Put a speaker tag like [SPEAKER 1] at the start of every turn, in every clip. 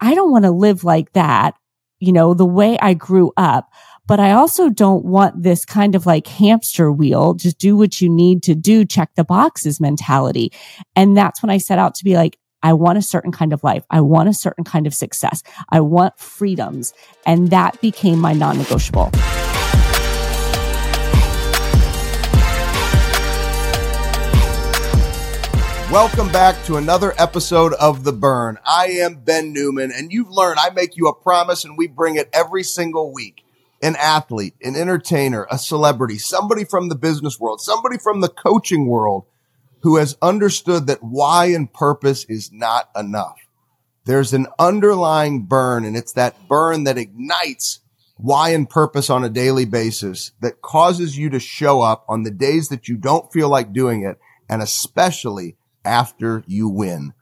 [SPEAKER 1] I don't want to live like that, you know, the way I grew up. But I also don't want this kind of like hamster wheel, just do what you need to do, check the boxes mentality. And that's when I set out to be like, I want a certain kind of life. I want a certain kind of success. I want freedoms. And that became my non negotiable.
[SPEAKER 2] Welcome back to another episode of The Burn. I am Ben Newman, and you've learned I make you a promise and we bring it every single week. An athlete, an entertainer, a celebrity, somebody from the business world, somebody from the coaching world who has understood that why and purpose is not enough. There's an underlying burn, and it's that burn that ignites why and purpose on a daily basis that causes you to show up on the days that you don't feel like doing it, and especially after you win.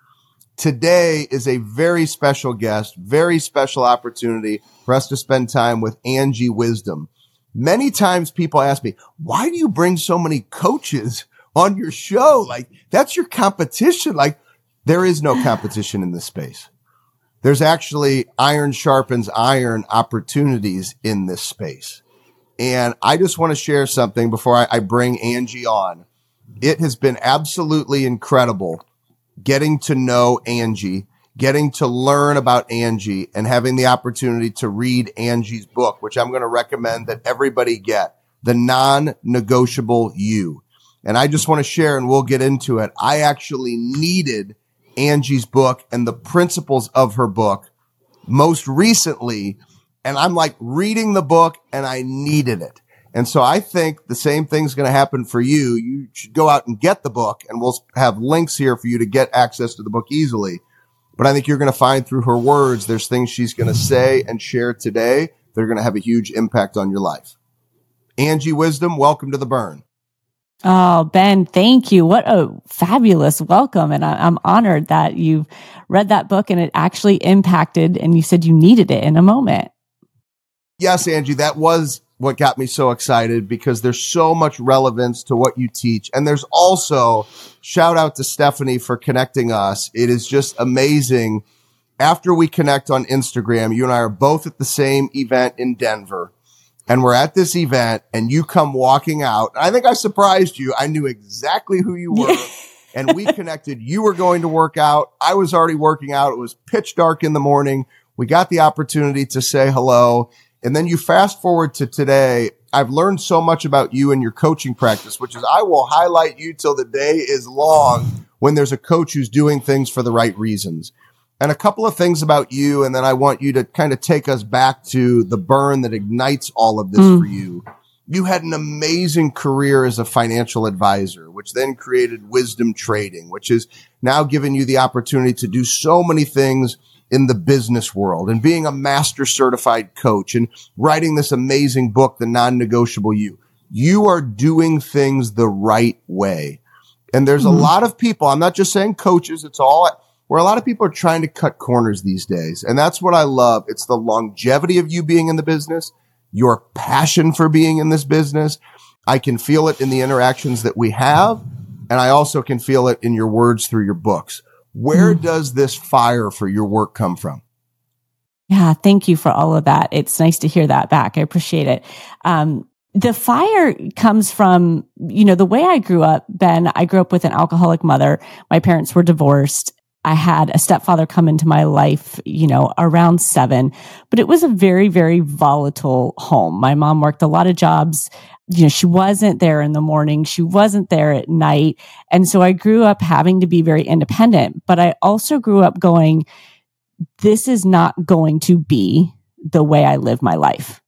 [SPEAKER 2] Today is a very special guest, very special opportunity for us to spend time with Angie Wisdom. Many times people ask me, why do you bring so many coaches on your show? Like that's your competition. Like there is no competition in this space. There's actually iron sharpens iron opportunities in this space. And I just want to share something before I, I bring Angie on it has been absolutely incredible getting to know Angie, getting to learn about Angie and having the opportunity to read Angie's book, which I'm going to recommend that everybody get the non-negotiable you. And I just want to share and we'll get into it. I actually needed Angie's book and the principles of her book most recently. And I'm like reading the book and I needed it. And so I think the same thing's going to happen for you. You should go out and get the book and we'll have links here for you to get access to the book easily. But I think you're going to find through her words, there's things she's going to say and share today that are going to have a huge impact on your life. Angie Wisdom, welcome to the burn.
[SPEAKER 1] Oh, Ben, thank you. What a fabulous welcome. And I, am honored that you've read that book and it actually impacted and you said you needed it in a moment.
[SPEAKER 2] Yes, Angie, that was what got me so excited because there's so much relevance to what you teach. And there's also shout out to Stephanie for connecting us. It is just amazing. After we connect on Instagram, you and I are both at the same event in Denver and we're at this event and you come walking out. I think I surprised you. I knew exactly who you were. and we connected. You were going to work out. I was already working out. It was pitch dark in the morning. We got the opportunity to say hello and then you fast forward to today. I've learned so much about you and your coaching practice, which is I will highlight you till the day is long when there's a coach who's doing things for the right reasons. And a couple of things about you. And then I want you to kind of take us back to the burn that ignites all of this mm. for you. You had an amazing career as a financial advisor, which then created wisdom trading, which has now given you the opportunity to do so many things in the business world and being a master certified coach and writing this amazing book, The Non-Negotiable You. You are doing things the right way. And there's mm-hmm. a lot of people, I'm not just saying coaches, it's all where a lot of people are trying to cut corners these days. And that's what I love. It's the longevity of you being in the business, your passion for being in this business. I can feel it in the interactions that we have. And I also can feel it in your words through your books. Where mm. does this fire for your work come from?
[SPEAKER 1] Yeah, thank you for all of that. It's nice to hear that back. I appreciate it. Um, the fire comes from, you know, the way I grew up, Ben, I grew up with an alcoholic mother. My parents were divorced. I had a stepfather come into my life, you know, around seven, but it was a very, very volatile home. My mom worked a lot of jobs you know, she wasn't there in the morning. She wasn't there at night. And so I grew up having to be very independent, but I also grew up going, this is not going to be the way I live my life.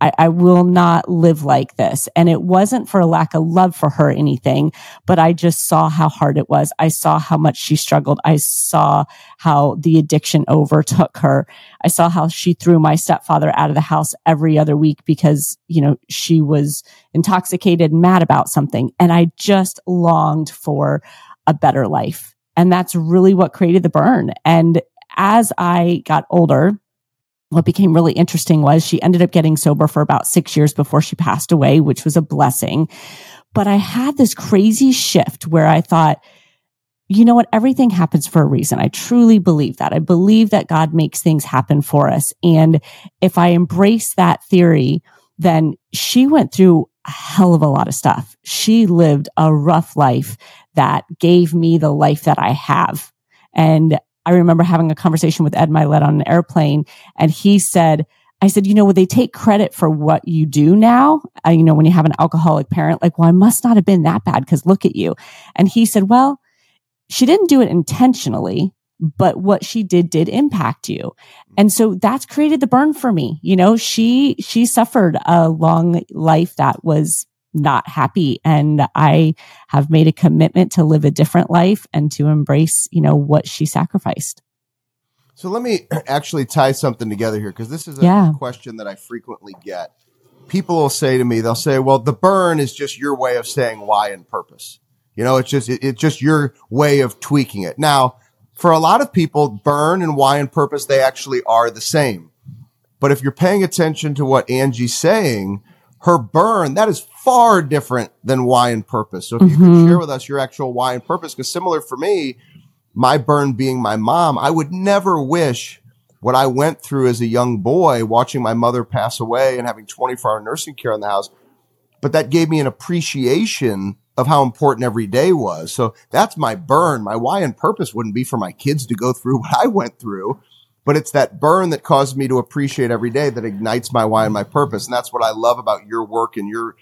[SPEAKER 1] I, I will not live like this. And it wasn't for a lack of love for her anything, but I just saw how hard it was. I saw how much she struggled. I saw how the addiction overtook her. I saw how she threw my stepfather out of the house every other week because, you know, she was intoxicated and mad about something. And I just longed for a better life. And that's really what created the burn. And as I got older, what became really interesting was she ended up getting sober for about six years before she passed away, which was a blessing. But I had this crazy shift where I thought, you know what? Everything happens for a reason. I truly believe that. I believe that God makes things happen for us. And if I embrace that theory, then she went through a hell of a lot of stuff. She lived a rough life that gave me the life that I have. And I remember having a conversation with Ed Mylett on an airplane and he said, I said, you know, would they take credit for what you do now? Uh, you know, when you have an alcoholic parent, like, well, I must not have been that bad because look at you. And he said, well, she didn't do it intentionally, but what she did did impact you. And so that's created the burn for me. You know, she, she suffered a long life that was not happy. And I have made a commitment to live a different life and to embrace, you know, what she sacrificed.
[SPEAKER 2] So let me actually tie something together here because this is a yeah. question that I frequently get. People will say to me, they'll say, well, the burn is just your way of saying why and purpose. You know, it's just, it, it's just your way of tweaking it. Now, for a lot of people, burn and why and purpose, they actually are the same. But if you're paying attention to what Angie's saying, her burn, that is far different than why and purpose. So if mm-hmm. you could share with us your actual why and purpose, because similar for me, my burn being my mom, I would never wish what I went through as a young boy, watching my mother pass away and having 24 hour nursing care in the house. But that gave me an appreciation of how important every day was. So that's my burn. My why and purpose wouldn't be for my kids to go through what I went through, but it's that burn that caused me to appreciate every day that ignites my why and my purpose. And that's what I love about your work and your,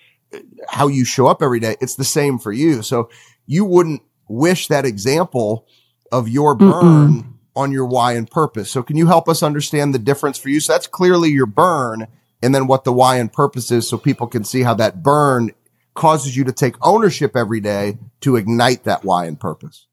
[SPEAKER 2] how you show up every day. It's the same for you. So you wouldn't wish that example of your burn Mm-mm. on your why and purpose. So can you help us understand the difference for you? So that's clearly your burn and then what the why and purpose is so people can see how that burn causes you to take ownership every day to ignite that why and purpose.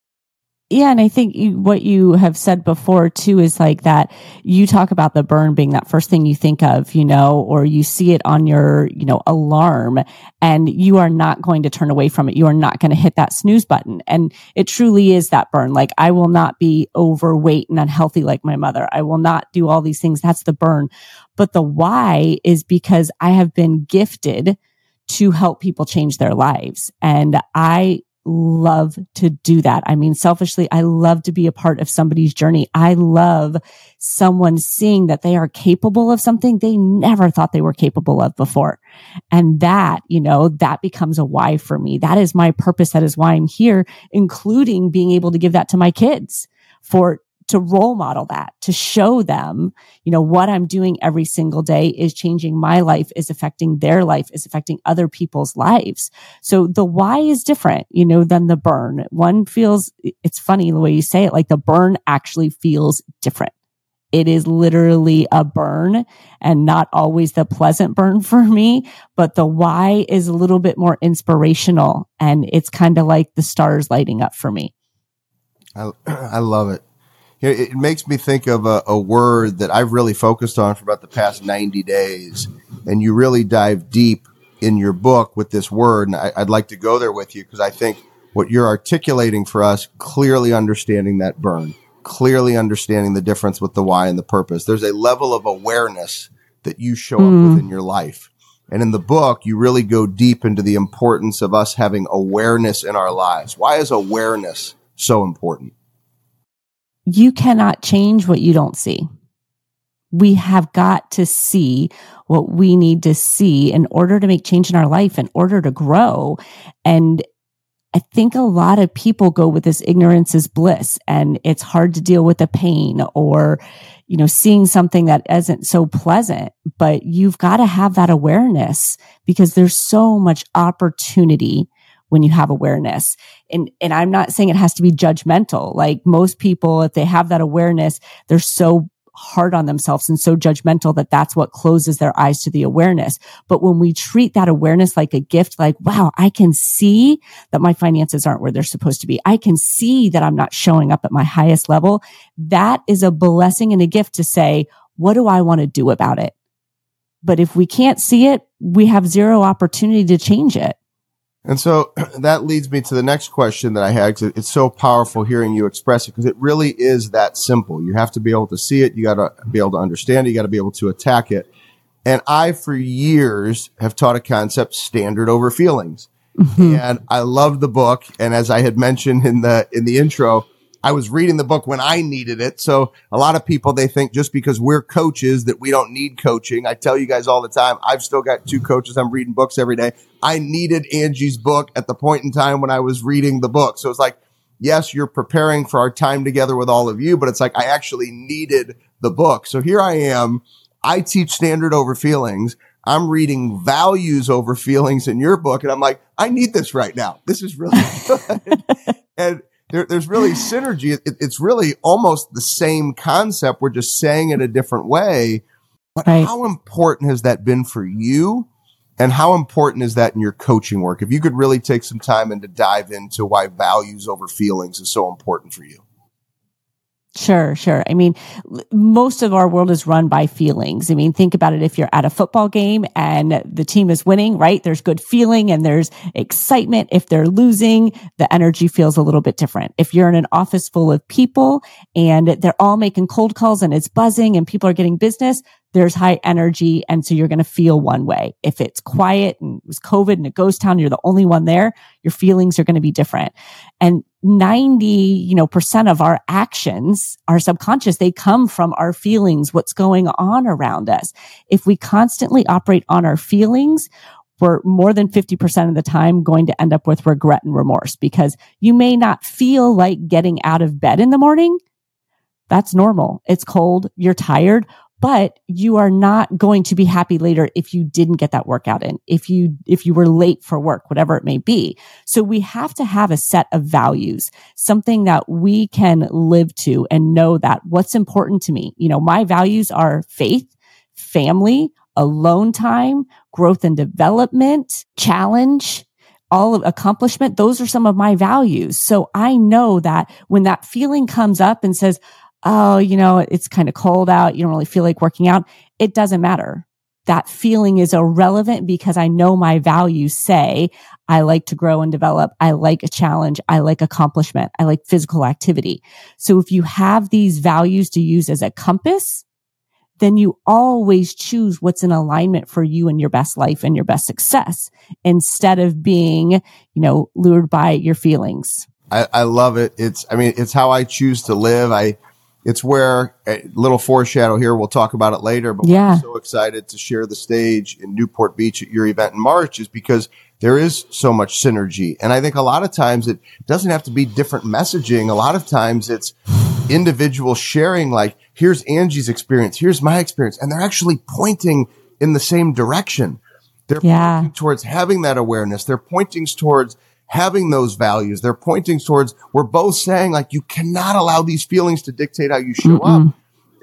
[SPEAKER 1] Yeah. And I think you, what you have said before too is like that you talk about the burn being that first thing you think of, you know, or you see it on your, you know, alarm and you are not going to turn away from it. You are not going to hit that snooze button. And it truly is that burn. Like I will not be overweight and unhealthy like my mother. I will not do all these things. That's the burn. But the why is because I have been gifted to help people change their lives. And I love to do that. I mean, selfishly, I love to be a part of somebody's journey. I love someone seeing that they are capable of something they never thought they were capable of before. And that, you know, that becomes a why for me. That is my purpose. That is why I'm here, including being able to give that to my kids for to role model that, to show them, you know, what I'm doing every single day is changing my life, is affecting their life, is affecting other people's lives. So the why is different, you know, than the burn. One feels, it's funny the way you say it, like the burn actually feels different. It is literally a burn and not always the pleasant burn for me, but the why is a little bit more inspirational and it's kind of like the stars lighting up for me.
[SPEAKER 2] I, I love it know, it makes me think of a, a, word that I've really focused on for about the past 90 days. And you really dive deep in your book with this word. And I, I'd like to go there with you because I think what you're articulating for us, clearly understanding that burn, clearly understanding the difference with the why and the purpose. There's a level of awareness that you show mm. up within your life. And in the book, you really go deep into the importance of us having awareness in our lives. Why is awareness so important?
[SPEAKER 1] You cannot change what you don't see. We have got to see what we need to see in order to make change in our life, in order to grow. And I think a lot of people go with this ignorance is bliss and it's hard to deal with the pain or, you know, seeing something that isn't so pleasant, but you've got to have that awareness because there's so much opportunity when you have awareness. And, and I'm not saying it has to be judgmental. Like most people, if they have that awareness, they're so hard on themselves and so judgmental that that's what closes their eyes to the awareness. But when we treat that awareness like a gift, like, wow, I can see that my finances aren't where they're supposed to be. I can see that I'm not showing up at my highest level. That is a blessing and a gift to say, what do I want to do about it? But if we can't see it, we have zero opportunity to change it.
[SPEAKER 2] And so that leads me to the next question that I had because it's so powerful hearing you express it because it really is that simple. You have to be able to see it. You got to be able to understand it. You got to be able to attack it. And I, for years, have taught a concept standard over feelings. Mm-hmm. And I love the book. And as I had mentioned in the, in the intro, I was reading the book when I needed it. So a lot of people, they think just because we're coaches that we don't need coaching. I tell you guys all the time, I've still got two coaches. I'm reading books every day. I needed Angie's book at the point in time when I was reading the book. So it's like, yes, you're preparing for our time together with all of you, but it's like I actually needed the book. So here I am. I teach standard over feelings. I'm reading values over feelings in your book. And I'm like, I need this right now. This is really good. and there, there's really synergy. It, it's really almost the same concept. We're just saying it a different way. But right. how important has that been for you? And how important is that in your coaching work? If you could really take some time and to dive into why values over feelings is so important for you.
[SPEAKER 1] Sure, sure. I mean, most of our world is run by feelings. I mean, think about it. If you're at a football game and the team is winning, right? There's good feeling and there's excitement. If they're losing, the energy feels a little bit different. If you're in an office full of people and they're all making cold calls and it's buzzing and people are getting business, there's high energy. And so you're going to feel one way. If it's quiet and it was COVID and a ghost town, you're the only one there, your feelings are going to be different. And 90, you know, percent of our actions, our subconscious, they come from our feelings, what's going on around us. If we constantly operate on our feelings, we're more than 50% of the time going to end up with regret and remorse because you may not feel like getting out of bed in the morning. That's normal. It's cold. You're tired but you are not going to be happy later if you didn't get that workout in, if you, if you were late for work, whatever it may be. So we have to have a set of values, something that we can live to and know that what's important to me. You know, my values are faith, family, alone time, growth and development, challenge, all of accomplishment. Those are some of my values. So I know that when that feeling comes up and says, oh, you know, it's kind of cold out. You don't really feel like working out. It doesn't matter. That feeling is irrelevant because I know my values say I like to grow and develop. I like a challenge. I like accomplishment. I like physical activity. So if you have these values to use as a compass, then you always choose what's in alignment for you and your best life and your best success instead of being, you know, lured by your feelings.
[SPEAKER 2] I, I love it. It's, I mean, it's how I choose to live. I, it's where a little foreshadow here. We'll talk about it later, but yeah. I'm so excited to share the stage in Newport Beach at your event in March is because there is so much synergy. And I think a lot of times it doesn't have to be different messaging. A lot of times it's individual sharing, like, here's Angie's experience. Here's my experience. And they're actually pointing in the same direction. They're yeah. pointing towards having that awareness. They're pointing towards having those values. They're pointing towards, we're both saying like, you cannot allow these feelings to dictate how you show Mm-mm. up.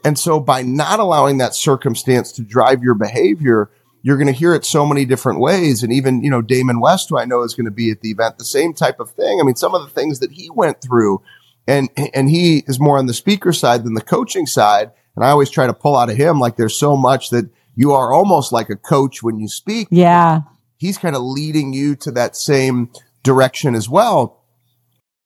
[SPEAKER 2] And so by not allowing that circumstance to drive your behavior, you're going to hear it so many different ways. And even, you know, Damon West, who I know is going to be at the event, the same type of thing. I mean, some of the things that he went through and, and he is more on the speaker side than the coaching side. And I always try to pull out of him, like there's so much that you are almost like a coach when you speak.
[SPEAKER 1] Yeah.
[SPEAKER 2] He's kind of leading you to that same direction as well.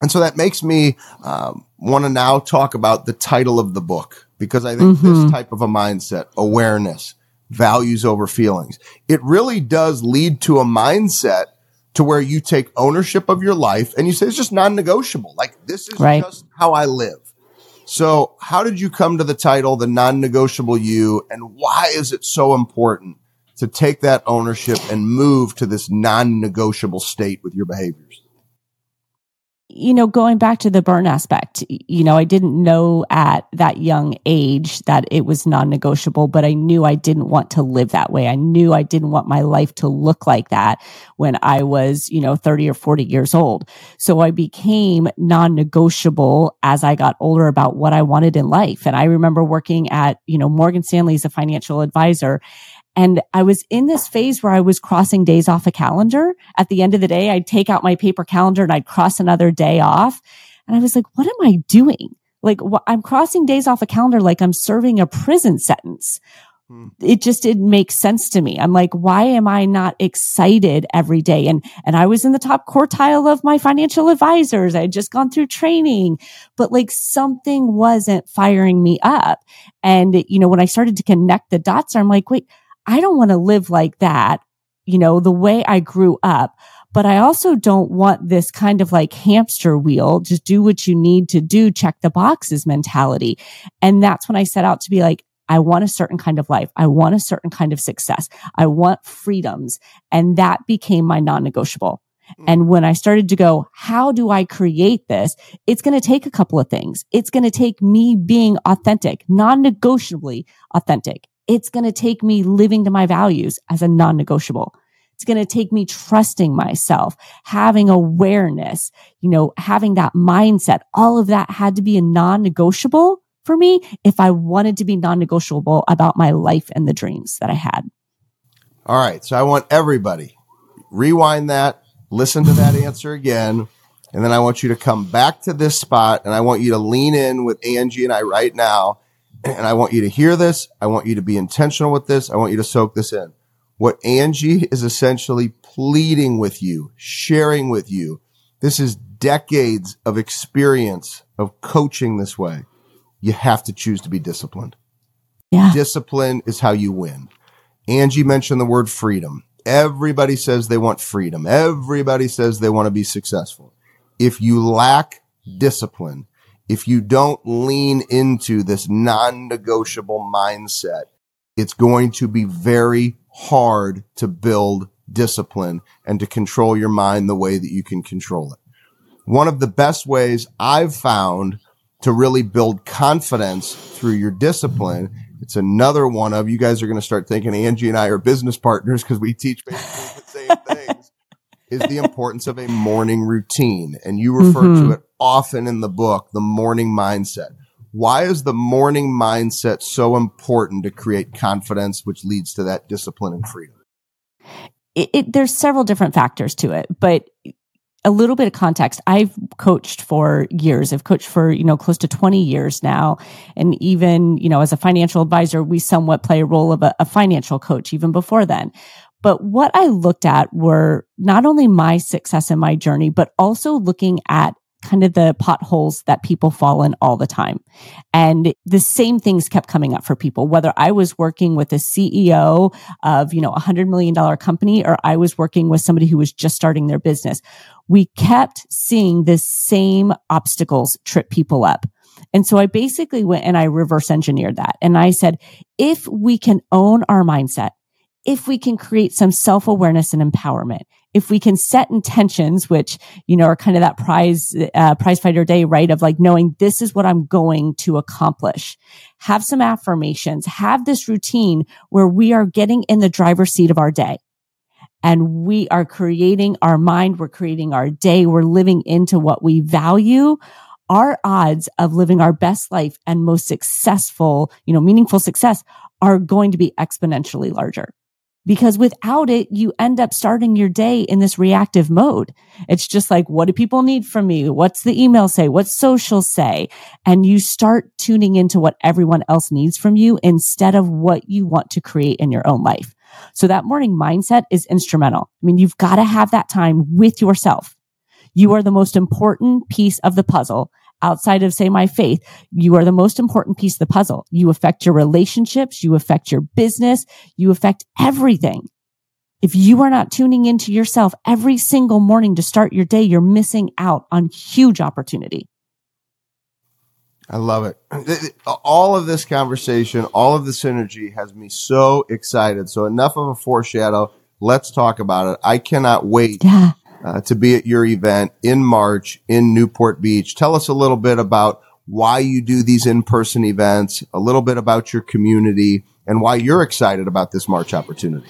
[SPEAKER 2] And so that makes me um, want to now talk about the title of the book because I think mm-hmm. this type of a mindset, awareness, values over feelings, it really does lead to a mindset to where you take ownership of your life and you say it's just non-negotiable. Like this is right. just how I live. So how did you come to the title, the non-negotiable you, and why is it so important to take that ownership and move to this non-negotiable state with your behaviors?
[SPEAKER 1] you know, going back to the burn aspect, you know, I didn't know at that young age that it was non negotiable, but I knew I didn't want to live that way. I knew I didn't want my life to look like that when I was, you know, 30 or 40 years old. So I became non negotiable as I got older about what I wanted in life. And I remember working at, you know, Morgan Stanley as a financial advisor and I was in this phase where I was crossing days off a calendar. At the end of the day, I'd take out my paper calendar and I'd cross another day off. And I was like, what am I doing? Like wh- I'm crossing days off a calendar like I'm serving a prison sentence. Hmm. It just didn't make sense to me. I'm like, why am I not excited every day? And, and I was in the top quartile of my financial advisors. I had just gone through training, but like something wasn't firing me up. And, you know, when I started to connect the dots, I'm like, wait, I don't want to live like that, you know, the way I grew up. but I also don't want this kind of like hamster wheel, just do what you need to do, check the boxes mentality. And that's when I set out to be like, I want a certain kind of life. I want a certain kind of success. I want freedoms. And that became my non-negotiable. Hmm. And when I started to go, how do I create this? It's going to take a couple of things. It's going to take me being authentic, non-negotiably authentic. It's going to take me living to my values as a non-negotiable. It's going to take me trusting myself, having awareness, you know, having that mindset. All of that had to be a non-negotiable for me if I wanted to be non-negotiable about my life and the dreams that I had.
[SPEAKER 2] All right. So I want everybody rewind that, listen to that answer again. And then I want you to come back to this spot and I want you to lean in with Angie and I right now. And I want you to hear this. I want you to be intentional with this. I want you to soak this in. What Angie is essentially pleading with you, sharing with you. This is decades of experience of coaching this way you have to choose to be disciplined.
[SPEAKER 1] Yeah.
[SPEAKER 2] Discipline is how you win. Angie mentioned the word freedom. Everybody says they want freedom. Everybody says they want to be successful. If you lack discipline, if you don't lean into this non-negotiable mindset, it's going to be very hard to build discipline and to control your mind the way that you can control it. One of the best ways I've found to really build confidence through your discipline. It's another one of you guys are going to start thinking Angie and I are business partners because we teach basically the same things. Is the importance of a morning routine. And you refer mm-hmm. to it often in the book, the morning mindset. Why is the morning mindset so important to create confidence, which leads to that discipline and freedom?
[SPEAKER 1] It, it, there's several different factors to it, but a little bit of context. I've coached for years. I've coached for, you know, close to 20 years now. And even, you know, as a financial advisor, we somewhat play a role of a, a financial coach even before then. But what I looked at were not only my success in my journey, but also looking at kind of the potholes that people fall in all the time. And the same things kept coming up for people, whether I was working with a CEO of, you know, a hundred million dollar company or I was working with somebody who was just starting their business we kept seeing the same obstacles trip people up. And so I basically went and I reverse engineered that. And I said, if we can own our mindset, if we can create some self awareness and empowerment, if we can set intentions, which, you know, are kind of that prize, uh, prize fighter day, right? Of like knowing this is what I'm going to accomplish. Have some affirmations, have this routine where we are getting in the driver's seat of our day and we are creating our mind. We're creating our day. We're living into what we value. Our odds of living our best life and most successful, you know, meaningful success are going to be exponentially larger. Because without it, you end up starting your day in this reactive mode. It's just like, what do people need from me? What's the email say? What's social say? And you start tuning into what everyone else needs from you instead of what you want to create in your own life. So that morning mindset is instrumental. I mean, you've got to have that time with yourself. You are the most important piece of the puzzle outside of say my faith. You are the most important piece of the puzzle. You affect your relationships. You affect your business. You affect everything. If you are not tuning into yourself every single morning to start your day, you're missing out on huge opportunity.
[SPEAKER 2] I love it. All of this conversation, all of the synergy has me so excited. So enough of a foreshadow. Let's talk about it. I cannot wait yeah. Uh, to be at your event in March in Newport Beach. Tell us a little bit about why you do these in-person events, a little bit about your community and why you're excited about this March opportunity.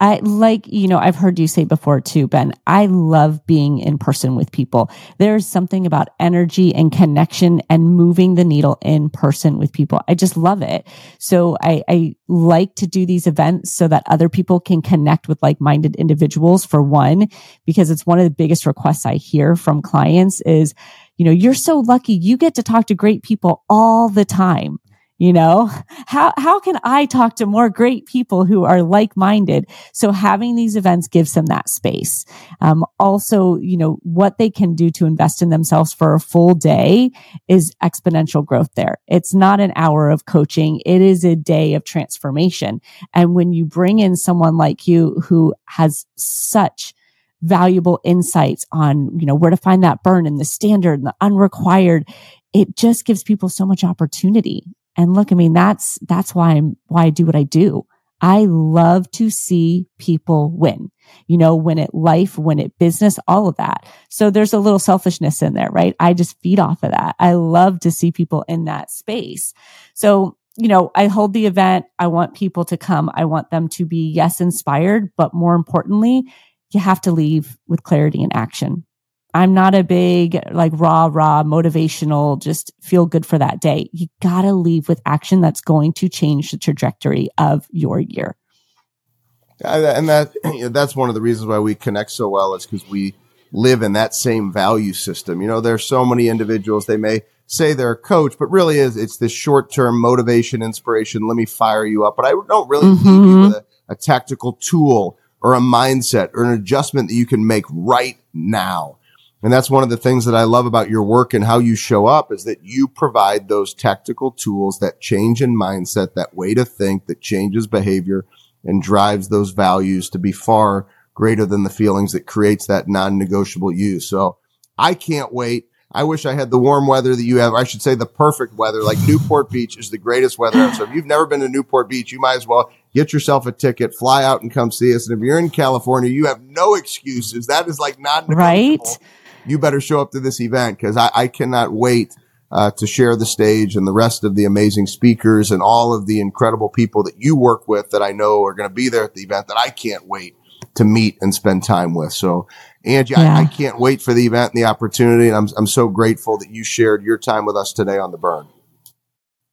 [SPEAKER 1] I like, you know, I've heard you say before too, Ben, I love being in person with people. There's something about energy and connection and moving the needle in person with people. I just love it. So I, I like to do these events so that other people can connect with like-minded individuals for one, because it's one of the biggest requests I hear from clients is, you know, you're so lucky you get to talk to great people all the time. You know, how, how can I talk to more great people who are like-minded? So having these events gives them that space. Um, also, you know, what they can do to invest in themselves for a full day is exponential growth there. It's not an hour of coaching. It is a day of transformation. And when you bring in someone like you who has such valuable insights on, you know, where to find that burn and the standard and the unrequired. It just gives people so much opportunity. And look, I mean, that's, that's why I'm, why I do what I do. I love to see people win, you know, win at life, win at business, all of that. So there's a little selfishness in there, right? I just feed off of that. I love to see people in that space. So, you know, I hold the event. I want people to come. I want them to be, yes, inspired, but more importantly, you have to leave with clarity and action. I'm not a big, like raw, raw, motivational, just feel good for that day. You gotta leave with action that's going to change the trajectory of your year.
[SPEAKER 2] And that, that's one of the reasons why we connect so well is because we live in that same value system. You know, there's so many individuals, they may say they're a coach, but really is, it's this short term motivation, inspiration. Let me fire you up. But I don't really mm-hmm. leave you with a, a tactical tool or a mindset or an adjustment that you can make right now. And that's one of the things that I love about your work and how you show up is that you provide those tactical tools that change in mindset, that way to think that changes behavior and drives those values to be far greater than the feelings that creates that non-negotiable you. So I can't wait. I wish I had the warm weather that you have. I should say the perfect weather. Like Newport Beach is the greatest weather. So if you've never been to Newport Beach, you might as well get yourself a ticket, fly out and come see us. And if you're in California, you have no excuses. That is like not
[SPEAKER 1] right.
[SPEAKER 2] You better show up to this event because I, I, cannot wait uh, to share the stage and the rest of the amazing speakers and all of the incredible people that you work with that I know are going to be there at the event that I can't wait to meet and spend time with. So Angie, yeah. I, I, can't wait for the event and the opportunity. And I'm, I'm so grateful that you shared your time with us today on the burn.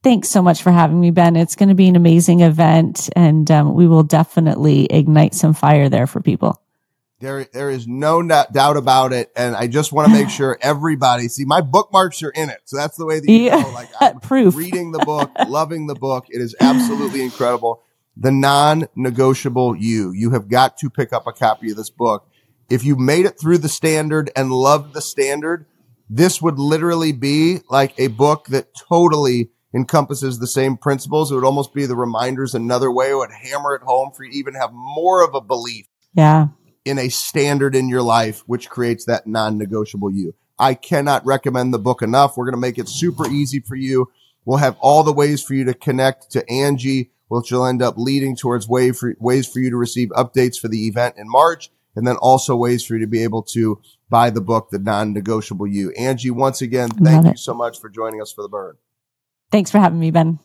[SPEAKER 1] Thanks so much for having me, Ben. It's going to be an amazing event, and um, we will definitely ignite some fire there for people.
[SPEAKER 2] There, there is no doubt about it. And I just want to make sure everybody see my bookmarks are in it. So that's the way that you yeah. know, like I'm
[SPEAKER 1] Proof.
[SPEAKER 2] reading the book, loving the book. It is absolutely incredible. The non-negotiable you. You have got to pick up a copy of this book. If you made it through the standard and loved the standard, this would literally be like a book that totally encompasses the same principles. It would almost be the reminders another way. It would hammer it home for you even have more of a belief.
[SPEAKER 1] Yeah.
[SPEAKER 2] In a standard in your life, which creates that non-negotiable you. I cannot recommend the book enough. We're going to make it super easy for you. We'll have all the ways for you to connect to Angie, which will end up leading towards way for, ways for you to receive updates for the event in March. And then also ways for you to be able to buy the book, The Non-Negotiable You. Angie, once again, thank you so much for joining us for the burn.
[SPEAKER 1] Thanks for having me, Ben.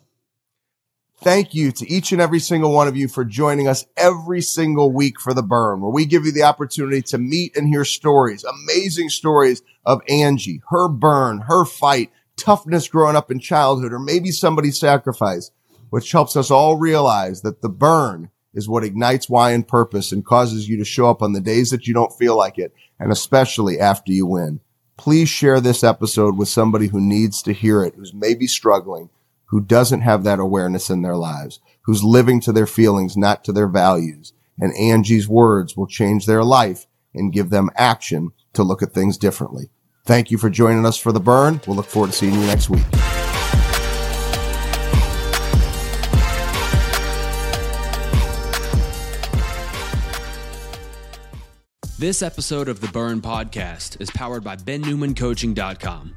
[SPEAKER 2] Thank you to each and every single one of you for joining us every single week for the burn, where we give you the opportunity to meet and hear stories, amazing stories of Angie, her burn, her fight, toughness growing up in childhood, or maybe somebody's sacrifice, which helps us all realize that the burn is what ignites why and purpose and causes you to show up on the days that you don't feel like it, and especially after you win. Please share this episode with somebody who needs to hear it, who's maybe struggling, who doesn't have that awareness in their lives, who's living to their feelings, not to their values. And Angie's words will change their life and give them action to look at things differently. Thank you for joining us for the burn. We'll look forward to seeing you next week.
[SPEAKER 3] This episode of the Burn Podcast is powered by BenNewmanCoaching.com,